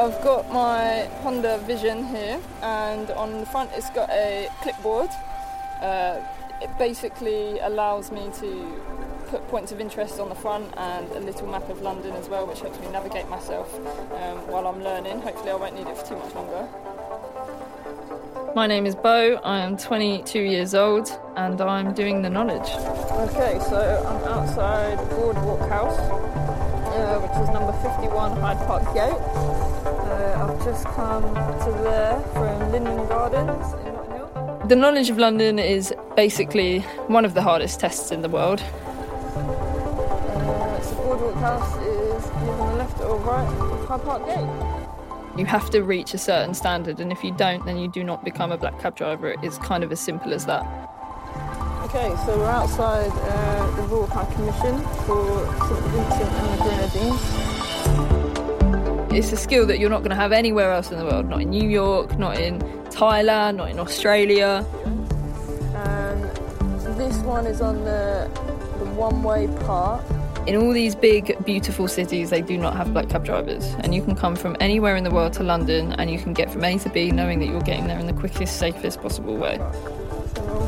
I've got my Honda Vision here, and on the front it's got a clipboard. Uh, it basically allows me to put points of interest on the front and a little map of London as well, which helps me navigate myself um, while I'm learning. Hopefully, I won't need it for too much longer. My name is Bo, I am 22 years old and I'm doing the knowledge. Okay, so I'm outside Boardwalk House, uh, which is number 51 Hyde Park Gate. Uh, I've just come to there from Linden Gardens in Notting Hill. The knowledge of London is basically one of the hardest tests in the world. Uh, so Boardwalk House is either on the left or right Hyde Park Gate. You have to reach a certain standard, and if you don't, then you do not become a black cab driver. It's kind of as simple as that. Okay, so we're outside uh, the Royal High Commission for St Vincent and the Grenadines. It's a skill that you're not going to have anywhere else in the world. Not in New York, not in Thailand, not in Australia. And this one is on the, the one-way part. In all these big, beautiful cities, they do not have black cab drivers. And you can come from anywhere in the world to London and you can get from A to B knowing that you're getting there in the quickest, safest possible way.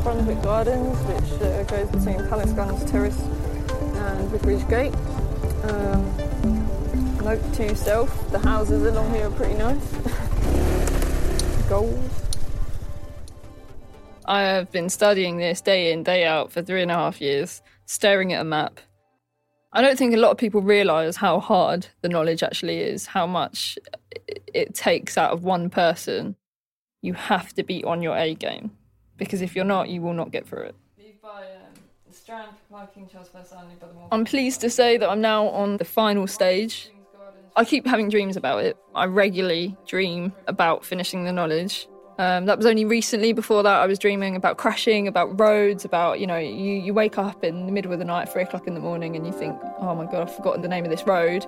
Brunswick Gardens, which uh, goes between Palace Gardens Terrace and Vicarage Gate. Um, note to self, the houses along here are pretty nice. Gold. I have been studying this day in, day out for three and a half years, staring at a map. I don't think a lot of people realise how hard the knowledge actually is, how much it takes out of one person. You have to be on your A game because if you're not, you will not get through it. I'm pleased to say that I'm now on the final stage. I keep having dreams about it. I regularly dream about finishing the knowledge. Um, that was only recently. Before that, I was dreaming about crashing, about roads, about, you know, you, you wake up in the middle of the night, three o'clock in the morning, and you think, oh my God, I've forgotten the name of this road.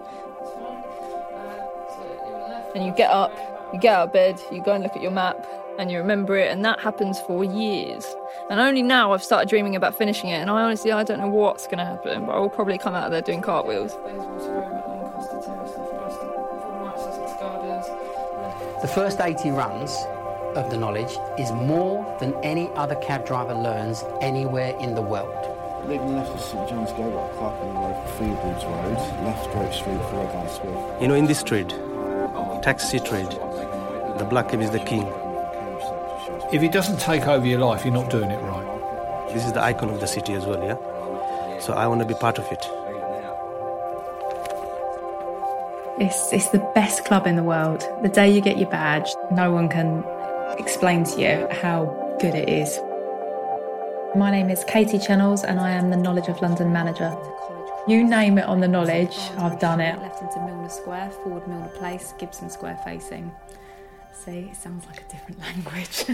And you get up, you get out of bed, you go and look at your map, and you remember it, and that happens for years. And only now I've started dreaming about finishing it, and I honestly, I don't know what's going to happen, but I will probably come out of there doing cartwheels. The first 80 runs of the knowledge is more than any other cab driver learns anywhere in the world. Leaving left is St John's Gate, right, Clarkin Road, Fields Road, left Great Street, Thurgown Smith. You know, in this trade, taxi trade, the black cab is the king. If it doesn't take over your life, you're not doing it right. This is the icon of the city as well, yeah? So I want to be part of it. It's, it's the best club in the world. The day you get your badge, no one can explain to you how good it is. My name is Katie Chennels and I am the Knowledge of London manager. You name it on the knowledge, I've done it. Left into Milner Square, forward Milner Place, Gibson Square facing. See, it sounds like a different language.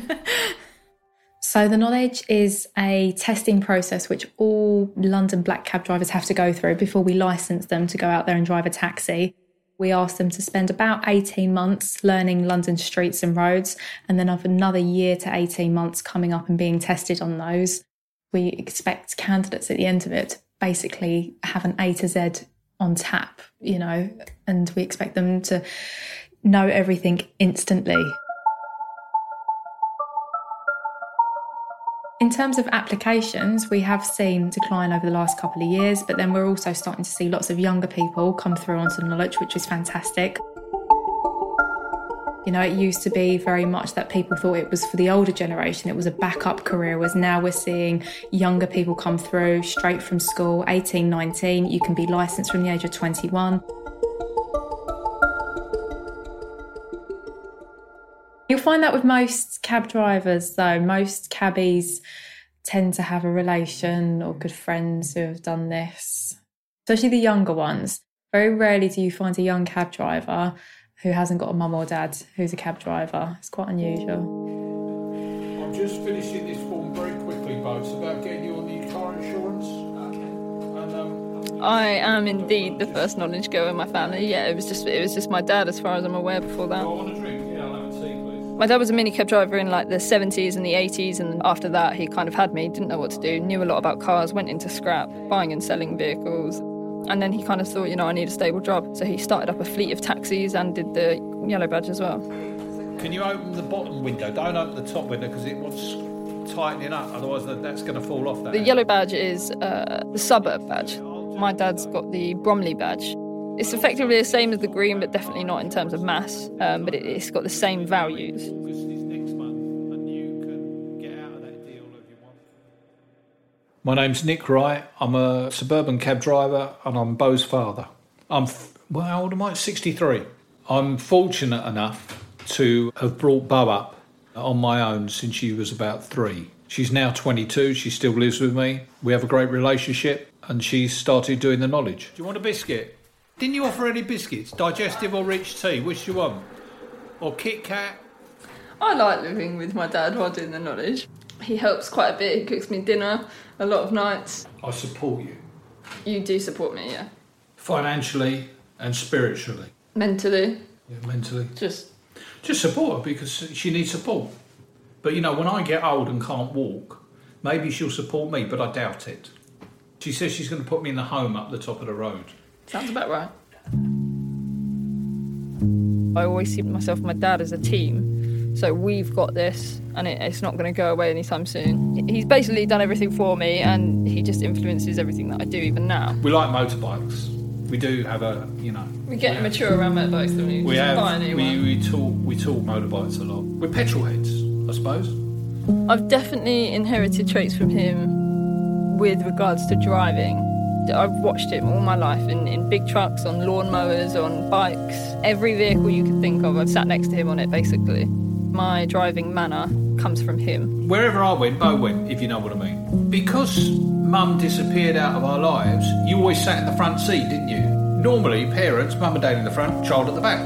So, the knowledge is a testing process which all London black cab drivers have to go through before we license them to go out there and drive a taxi. We ask them to spend about 18 months learning London streets and roads, and then have another year to 18 months coming up and being tested on those. We expect candidates at the end of it to basically have an A to Z on tap, you know, and we expect them to know everything instantly. In terms of applications, we have seen decline over the last couple of years, but then we're also starting to see lots of younger people come through onto knowledge, which is fantastic. You know, it used to be very much that people thought it was for the older generation, it was a backup career, whereas now we're seeing younger people come through straight from school, 18, 19. You can be licensed from the age of 21. Find that with most cab drivers, though. Most cabbies tend to have a relation or good friends who have done this, especially the younger ones. Very rarely do you find a young cab driver who hasn't got a mum or dad who's a cab driver. It's quite unusual. I'm just finishing this form very quickly, Bo. It's about getting you on the car insurance. And, um, I am indeed the first knowledge girl in my family. Yeah, it was just it was just my dad, as far as I'm aware. Before that, my dad was a minicab driver in like the 70s and the 80s, and after that, he kind of had me. Didn't know what to do. Knew a lot about cars. Went into scrap, buying and selling vehicles. And then he kind of thought, you know, I need a stable job. So he started up a fleet of taxis and did the yellow badge as well. Can you open the bottom window? Don't open the top window because it wants tightening up. Otherwise, that's going to fall off. That The yellow badge is uh, the suburb badge. My dad's got the Bromley badge. It's effectively the same as the green, but definitely not in terms of mass. Um, but it, it's got the same values. My name's Nick Wright. I'm a suburban cab driver and I'm Bo's father. I'm, f- well, how old am I? 63. I'm fortunate enough to have brought Bo up on my own since she was about three. She's now 22. She still lives with me. We have a great relationship and she's started doing the knowledge. Do you want a biscuit? Didn't you offer any biscuits? Digestive or rich tea? Which do you want? Or Kit Kat? I like living with my dad while doing the knowledge. He helps quite a bit. He cooks me dinner a lot of nights. I support you You do support me, yeah. financially and spiritually. Mentally, Yeah, mentally. just Just support her because she needs support. But you know, when I get old and can't walk, maybe she'll support me, but I doubt it. She says she's going to put me in the home up the top of the road. Sounds about right. I always see myself and my dad as a team. So we've got this, and it, it's not going to go away anytime soon. He's basically done everything for me, and he just influences everything that I do even now. We like motorbikes. We do have a, you know. We get have- mature around motorbikes, don't we? We Just have. buy a We, we talk. We talk motorbikes a lot. We're petrol heads, I suppose. I've definitely inherited traits from him with regards to driving. I've watched him all my life in, in big trucks, on lawnmowers, on bikes. Every vehicle you could think of, I've sat next to him on it basically. My driving manner comes from him. Wherever I went, Bo went, if you know what I mean. Because mum disappeared out of our lives, you always sat in the front seat, didn't you? Normally, parents, mum and dad in the front, child at the back.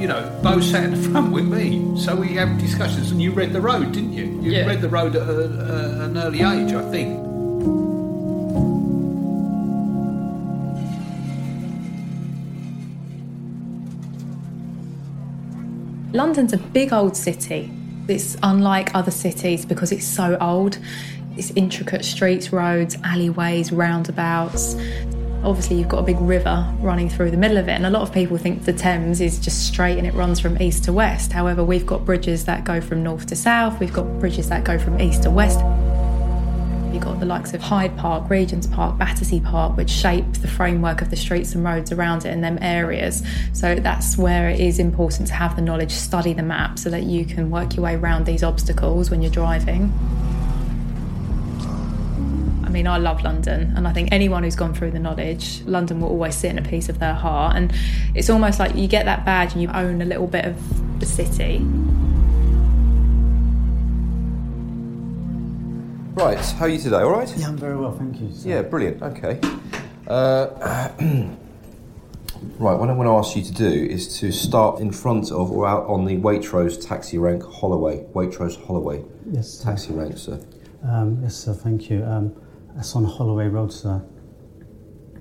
You know, Bo sat in the front with me, so we had discussions, and you read the road, didn't you? You Yeah. read the road at a, a, an early age, I think. London's a big old city. It's unlike other cities because it's so old. It's intricate streets, roads, alleyways, roundabouts. Obviously, you've got a big river running through the middle of it, and a lot of people think the Thames is just straight and it runs from east to west. However, we've got bridges that go from north to south, we've got bridges that go from east to west. You've got the likes of Hyde Park, Regent's Park, Battersea Park, which shape the framework of the streets and roads around it in them areas. So that's where it is important to have the knowledge, study the map so that you can work your way around these obstacles when you're driving. I mean, I love London, and I think anyone who's gone through the knowledge, London will always sit in a piece of their heart. And it's almost like you get that badge and you own a little bit of the city. Right, how are you today? All right? Yeah, I'm very well, thank you. sir. Yeah, brilliant. Okay. Uh, right, what I want to ask you to do is to start in front of or out on the Waitrose taxi rank Holloway. Waitrose Holloway Yes, sir. taxi rank, sir. Um, yes, sir, thank you. Um, that's on Holloway Road, sir.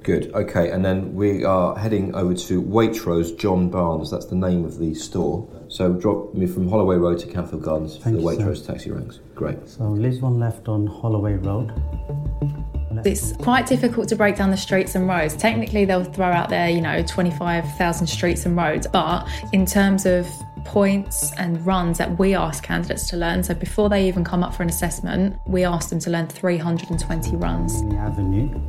Good. Okay, and then we are heading over to Waitrose John Barnes. That's the name of the store. So drop me from Holloway Road to Canfield Gardens for the you, sir. Waitrose taxi ranks. Great. So leaves one left on Holloway Road. It's quite difficult to break down the streets and roads. Technically, they'll throw out there, you know, 25,000 streets and roads. But in terms of points and runs that we ask candidates to learn, so before they even come up for an assessment, we ask them to learn 320 runs. the Avenue,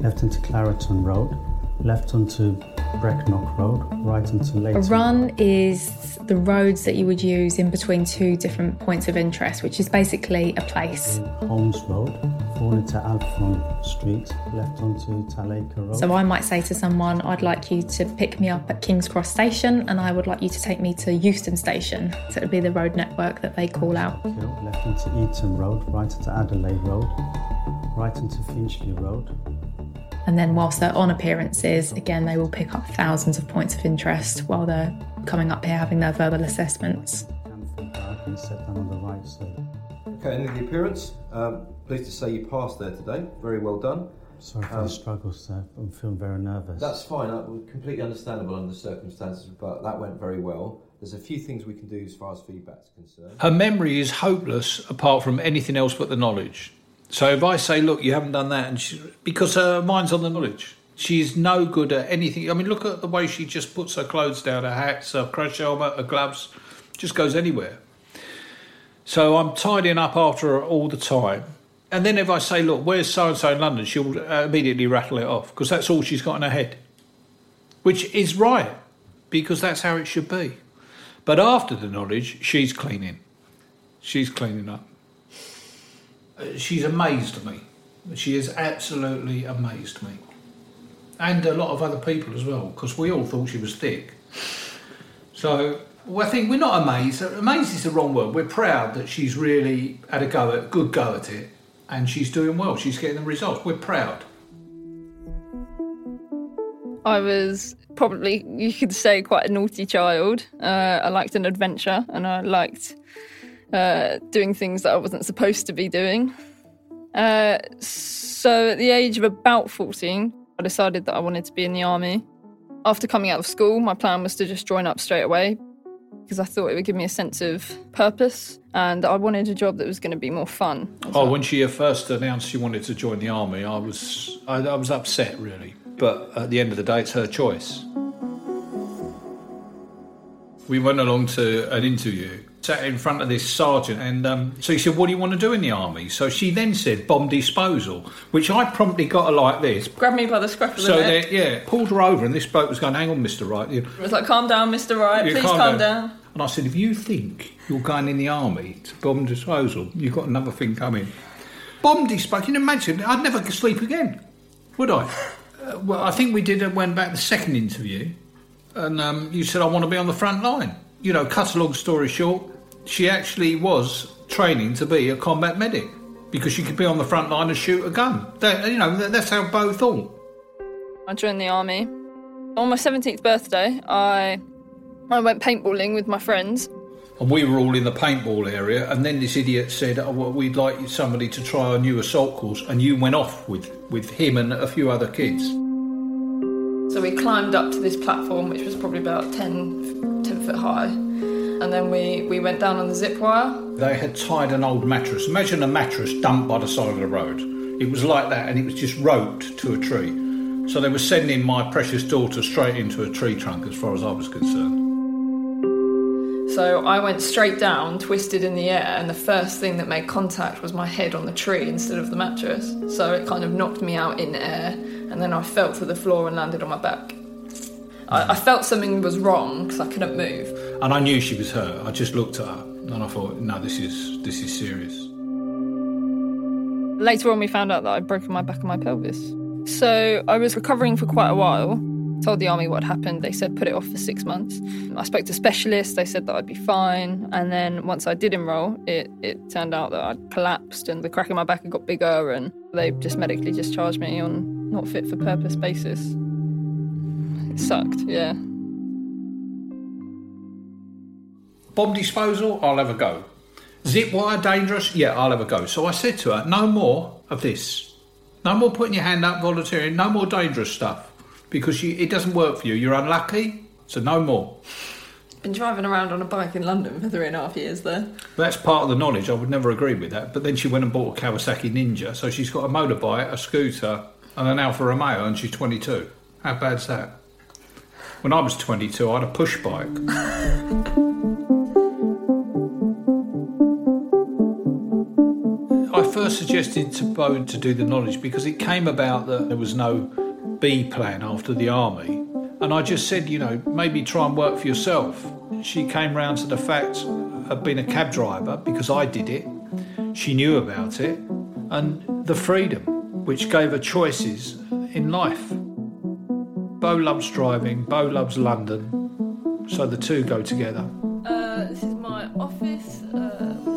left into Clareton Road, left onto Brecknock Road, right into A run is the roads that you would use in between two different points of interest, which is basically a place. Holmes Road, fall into Alfron Street, left onto Talaka Road. So I might say to someone, I'd like you to pick me up at King's Cross Station and I would like you to take me to Euston Station. So it would be the road network that they call out. Left onto Eton Road, right onto Adelaide Road, right onto Finchley Road, And then whilst they're on appearances, again, they will pick up thousands of points of interest while they're coming up here having their verbal assessments. Canfield Garden, set down on the right side. Okay, and in the appearance, um, pleased to say you passed there today. Very well done. Sorry for Um, the struggle, sir. I'm feeling very nervous. That's fine, uh, completely understandable under the circumstances, but that went very well. There's a few things we can do as far as feedback's concerned. Her memory is hopeless apart from anything else but the knowledge. So if I say, look, you haven't done that, and she, because her mind's on the knowledge, She's no good at anything. I mean, look at the way she just puts her clothes down, her hats, her crash helmet, her gloves, just goes anywhere. So I'm tidying up after her all the time. And then if I say, look, where's so and so in London, she'll uh, immediately rattle it off because that's all she's got in her head, which is right because that's how it should be. But after the knowledge, she's cleaning. She's cleaning up. She's amazed me. She has absolutely amazed me. And a lot of other people as well, because we all thought she was thick. So well, I think we're not amazed. Amazed is the wrong word. We're proud that she's really had a go at good go at it, and she's doing well. She's getting the results. We're proud. I was probably, you could say, quite a naughty child. Uh, I liked an adventure and I liked uh, doing things that I wasn't supposed to be doing. Uh, so at the age of about 14, I decided that I wanted to be in the army. After coming out of school, my plan was to just join up straight away because I thought it would give me a sense of purpose and I wanted a job that was going to be more fun. Oh, when she first announced she wanted to join the army, I was I, I was upset really. But at the end of the day, it's her choice. We went along to an interview, sat in front of this sergeant, and um, so he said, "What do you want to do in the army?" So she then said, "Bomb disposal," which I promptly got her like this. Grabbed me by the scruff of the So neck. then, yeah, pulled her over, and this bloke was going, "Hang on, Mister Wright." You- It was like, calm down, Mr. Wright, you please calm, down. And I said, if you think you're going in the army to bomb disposal, you've got another thing coming. Bomb disposal, can you imagine? I'd never sleep again, would I? Uh, well, I think we did, uh, went back the second interview, and um, you said, I want to be on the front line. You know, cut a long story short, she actually was training to be a combat medic because she could be on the front line and shoot a gun. That, you know, that, that's how Bo thought. I joined the army. On my 17th birthday, I I went paintballing with my friends. And we were all in the paintball area, and then this idiot said, oh, well, "We'd like somebody to try our new assault course," and you went off with with him and a few other kids. So we climbed up to this platform, which was probably about 10, 10 foot high. And then we, we went down on the zip wire. They had tied an old mattress. Imagine a mattress dumped by the side of the road. It was like that, and it was just roped to a tree. So they were sending my precious daughter straight into a tree trunk, as far as I was concerned. So I went straight down, twisted in the air, and the first thing that made contact was my head on the tree instead of the mattress. So it kind of knocked me out in air, and then I fell to the floor and landed on my back. I, I felt something was wrong because I couldn't move. And I knew she was her. I just looked at her, and I thought, "No, this is this is serious." Later on, we found out that I'd broken my back and my pelvis. So I was recovering for quite a while. Told the army what happened. They said put it off for six months. I spoke to specialists. They said that I'd be fine. And then once I did enrol, it, it turned out that I'd collapsed and the crack in my back had got bigger. And they just medically discharged me on not fit for purpose basis. It sucked, yeah. Bomb disposal, I'll have a go. Zip wire dangerous? Yeah, I'll have a go. So I said to her, no more of this. No more putting your hand up, volunteering. No more dangerous stuff because you, it doesn't work for you. You're unlucky, so no more. Been driving around on a bike in London for three and a half years there. That's part of the knowledge. I would never agree with that. But then she went and bought a Kawasaki Ninja, so she's got a motorbike, a scooter, and an Alfa Romeo, and she's 22. How bad's that? When I was 22, I had a push bike. suggested to Bo to do the knowledge because it came about that there was no B plan after the army. And I just said, you know, maybe try and work for yourself. She came round to the fact of being a cab driver because I did it. She knew about it. And the freedom, which gave her choices in life. Bo loves driving, Bo loves London. So the two go together. Uh, this is my office. Uh,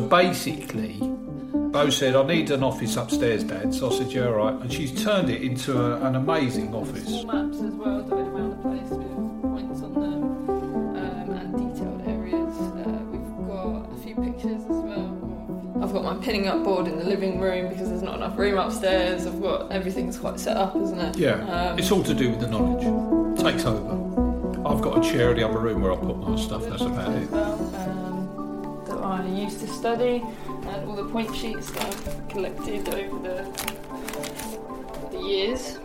So basically, Bo said, I need an office upstairs, Dad. So I said, Yeah, all right. And she's turned it into a, an amazing office. small maps as well around the place with points on them um, and detailed areas. Uh, we've got a few pictures as well. I've got my pinning up board in the living room because there's not enough room upstairs. I've got everything's quite set up, isn't it? Yeah, Um, it's all to do with the knowledge. It Takes over. I've got a chair in the other room where I put my stuff. That's about it. Used to study. and all the point sheets that I've collected over the, the years.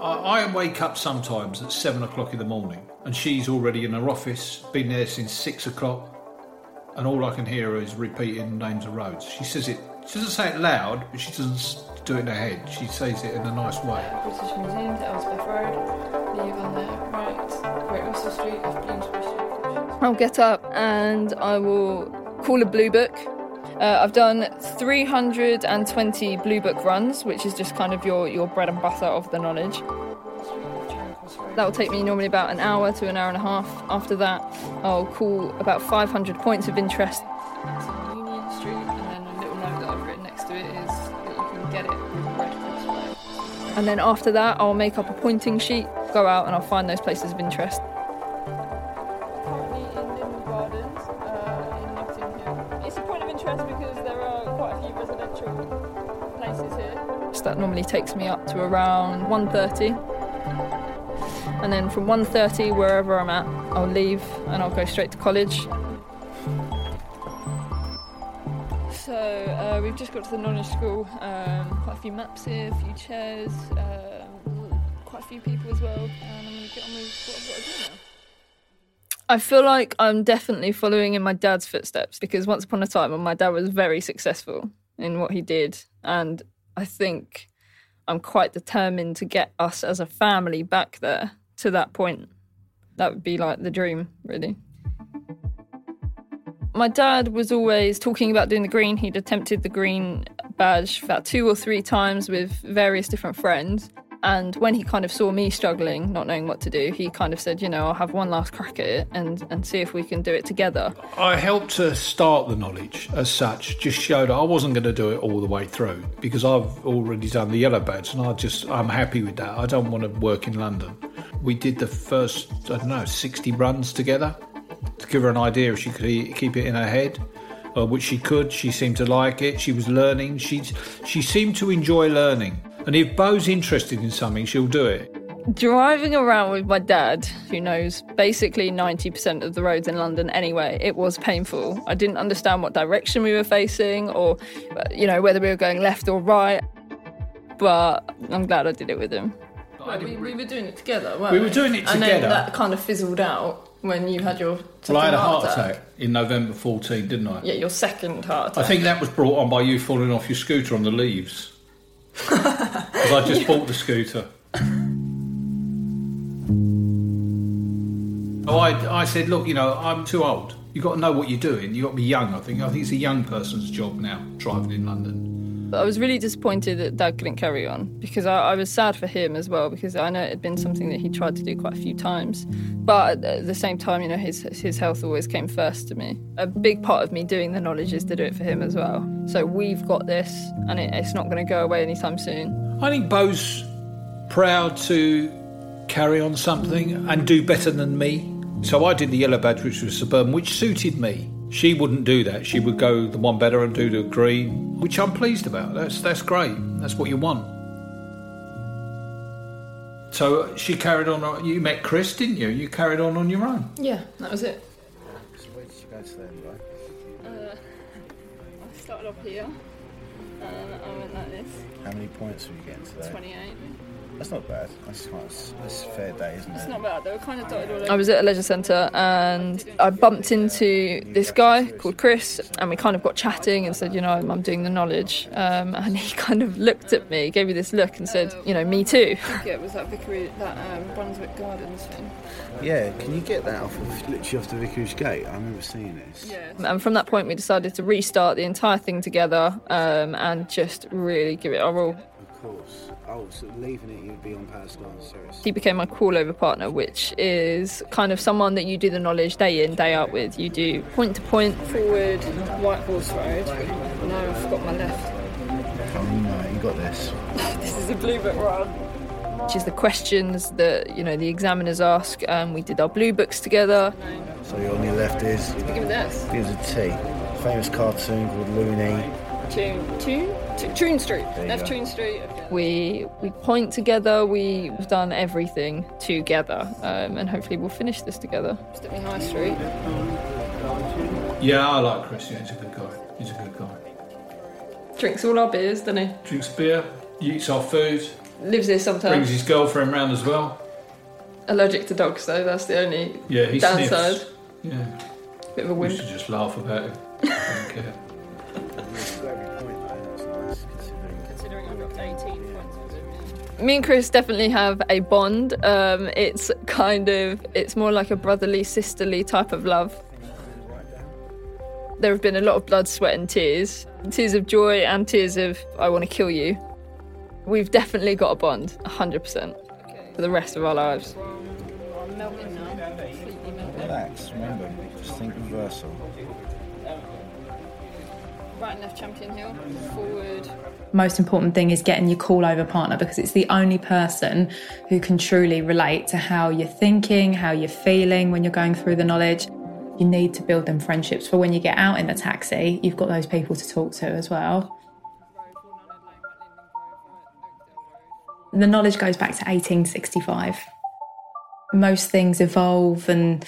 I, I wake up sometimes at seven o'clock in the morning, and she's already in her office, been there since six o'clock, and all I can hear is repeating names of roads. She says it, she doesn't say it loud, but she doesn't do it in her head. She says it in a nice way. British Museum to Elspeth Road, leave on the right, Great Russell Street, off Bloomsbury Street. I'll get up and I will call a blue book. Uh, I've done 320 blue book runs, which is just kind of your, your bread and butter of the knowledge. That will take me normally about an hour to an hour and a half. After that, I'll call about 500 points of interest. And then after that, I'll make up a pointing sheet, go out, and I'll find those places of interest. Normally takes me up to around 1.30 and then from 1.30 wherever i'm at i'll leave and i'll go straight to college. So uh, we've just got to the knowledge school um, quite a few maps here a few chairs um, quite a few people as well and i'm going to get on with what i've got to do now. I feel like I'm definitely following in my dad's footsteps because once upon a time my dad was very successful in what he did and I think I'm quite determined to get us as a family back there to that point. That would be like the dream, really. My dad was always talking about doing the green. He'd attempted the green badge about two or three times with various different friends. And when he kind of saw me struggling, not knowing what to do, he kind of said, you know, I'll have one last crack at it and, and see if we can do it together. I helped to start the knowledge as such, just showed I wasn't going to do it all the way through because I've already done the yellow badge and I just, I'm happy with that. I don't want to work in London. We did the first, I don't know, 60 runs together to give her an idea if she could keep it in her head. Uh, which she could. She seemed to like it. She was learning. She she seemed to enjoy learning. And if Bo's interested in something, she'll do it. Driving around with my dad, who knows basically 90% of the roads in London anyway, it was painful. I didn't understand what direction we were facing or, you know, whether we were going left or right. But I'm glad I did it with him. We, we, were doing it together, we? we? were doing it together. And then that kind of fizzled out when you had your well, I had a heart attack. attack. in November 14, didn't I? Yeah, your second heart attack. I think that was brought on by you falling off your scooter on the leaves. Because I just bought the scooter. Oh, I, I said, look, you know, I'm too old. You've got to know what you're doing. You've got to be young, I think. I think it's a young person's job now, driving in London. I was really disappointed that Dad couldn't carry on because I, I, was sad for him as well because I know it had been something that he tried to do quite a few times. But at the same time, you know, his his health always came first to me. A big part of me doing the knowledge is to do it for him as well. So we've got this, and it, it's not going to go away anytime soon. I think Bo's proud to carry on something and do better than me. So I did the yellow badge, which was suburban, which suited me. She wouldn't do that. She would go the one better and do the green, which I'm pleased about. That's that's great. That's what you want. So uh, she carried on. Uh, you met Chris, didn't you? You carried on on your own. Yeah, that was it. So where did you go to then, uh, I started off here, and I went like this. How many points were you getting today? Twenty-eight. That's not bad. That's, that's a fair day, isn't it? It's not bad. They were kind of dotted all over. I was at a leisure centre and I bumped into this guy called Chris, and we kind of got chatting and said, you know, I'm doing the knowledge. Um, and he kind of looked at me, gave me this look, and said, you know, me too. I think it was that Vickery, that um, Brunswick Gardens thing. Yeah, can you get that off of literally off the Vicarage Gate? I remember seeing this. Yeah. And from that point, we decided to restart the entire thing together um, and just really give it our all. Of course. Oh, so leaving it, you'd be on Power Serious. He became my call over partner, which is kind of someone that you do the knowledge day in, day out with. You do point to point, forward, White Horse Road. No, I've got my left. Oh no, you got this. this is a blue book run. Which is the questions that you know the examiners ask. Um, we did our blue books together. So on your left is. Give me this. Here's a T. Famous cartoon called Looney. Tune, tune, Troon Street. Left Troon Street. We we point together. We've done everything together, um, and hopefully we'll finish this together. Stepney High Street. Yeah, I like Chris. Yeah, he's a good guy. Drinks all our beers, doesn't he? Drinks beer, eats our food, Lives here sometimes. brings his girlfriend round as well. Allergic to dogs, though. That's the only Yeah, he downside. sniffs. Yeah, Bit of a we should just laugh about it. I don't care. Me and Chris definitely have a bond. Um, it's kind of, it's more like a brotherly, sisterly type of love. There have been a lot of blood, sweat, and tears. Tears of joy and tears of, I want to kill you. We've definitely got a bond, 100%, for the rest of our lives. Relax, remember, just think reversal. Right and left champion hill, forward. Most important thing is getting your call over partner because it's the only person who can truly relate to how you're thinking, how you're feeling when you're going through the knowledge. You need to build them friendships for when you get out in the taxi, you've got those people to talk to as well. The knowledge goes back to 1865. Most things evolve and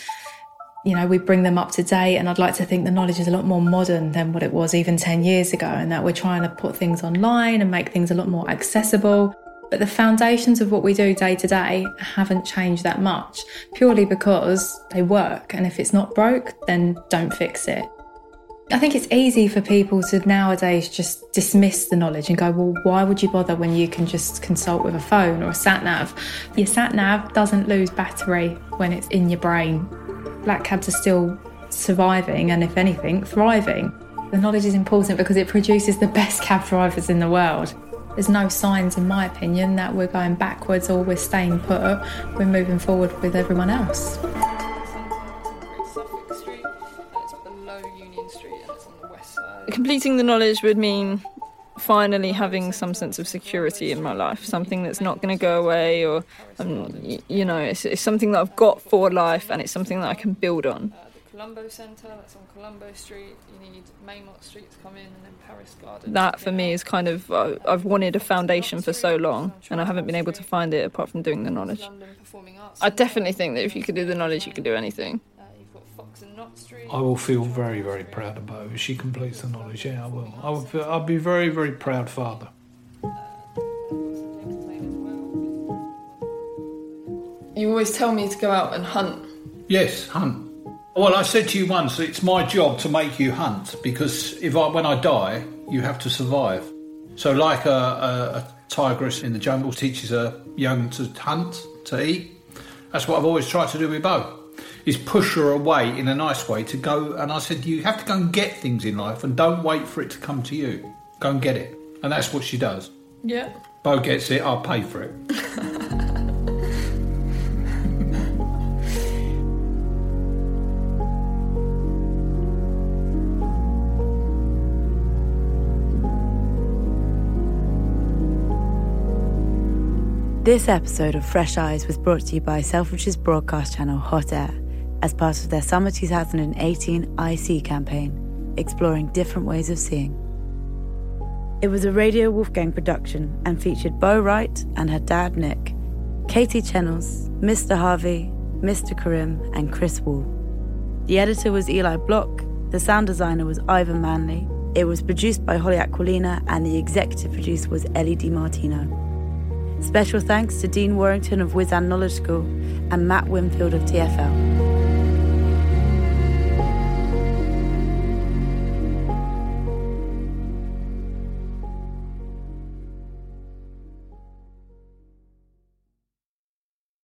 you know, we bring them up to date, and I'd like to think the knowledge is a lot more modern than what it was even 10 years ago, and that we're trying to put things online and make things a lot more accessible. But the foundations of what we do day to day haven't changed that much, purely because they work, and if it's not broke, then don't fix it. I think it's easy for people to nowadays just dismiss the knowledge and go, well, why would you bother when you can just consult with a phone or a sat nav? Your sat nav doesn't lose battery when it's in your brain black cabs are still surviving and, if anything, thriving. The knowledge is important because it produces the best cab drivers in the world. There's no signs, in my opinion, that we're going backwards or we're staying put. We're moving forward with everyone else. Completing the knowledge would mean finally having some sense of security in my life, something that's not going to go away, or um, you know, it's, it's something that I've got for life, and it's something that I can build on. Uh, the Colombo Centre, that's on Colombo Street. You need Meymott Street to come in, and then Paris Garden. That for me is kind of uh, I've wanted a foundation for so long, and I haven't been able to find it apart from doing the knowledge. London Performing Arts. I definitely think that if you could do the knowledge, you could do anything. Uh, you've got Fox and Knot Street. I will feel very, very proud of Bo if she completes the knowledge. Yeah, I will. I will feel, I'll be very, very proud father. You always tell me to go out and hunt. Yes, hunt. Well, I said to you once, it's my job to make you hunt because if I, when I die, you have to survive. So, like a, a, a tigress in the jungle teaches her young to hunt, to eat. That's what I've always tried to do with Bo. Is push her away in a nice way to go. And I said, you have to go and get things in life, and don't wait for it to come to you. Go and get it, and that's what she does. Yeah. Bo gets it, I'll pay for it. This episode of Fresh Eyes was brought to you by Selfridge's broadcast channel Hot Air as part of their Summer 2018 IC campaign, exploring different ways of seeing. It was a Radio Wolfgang production and featured Bo Wright and her dad Nick, Katie Chennels, Mr. Harvey, Mr. Karim, and Chris Wall. The editor was Eli Block, the sound designer was Ivan Manley, it was produced by Holly Aquilina, and the executive producer was Ellie DiMartino. Special thanks to Dean Warrington of Wizan Knowledge School and Matt Winfield of TFL.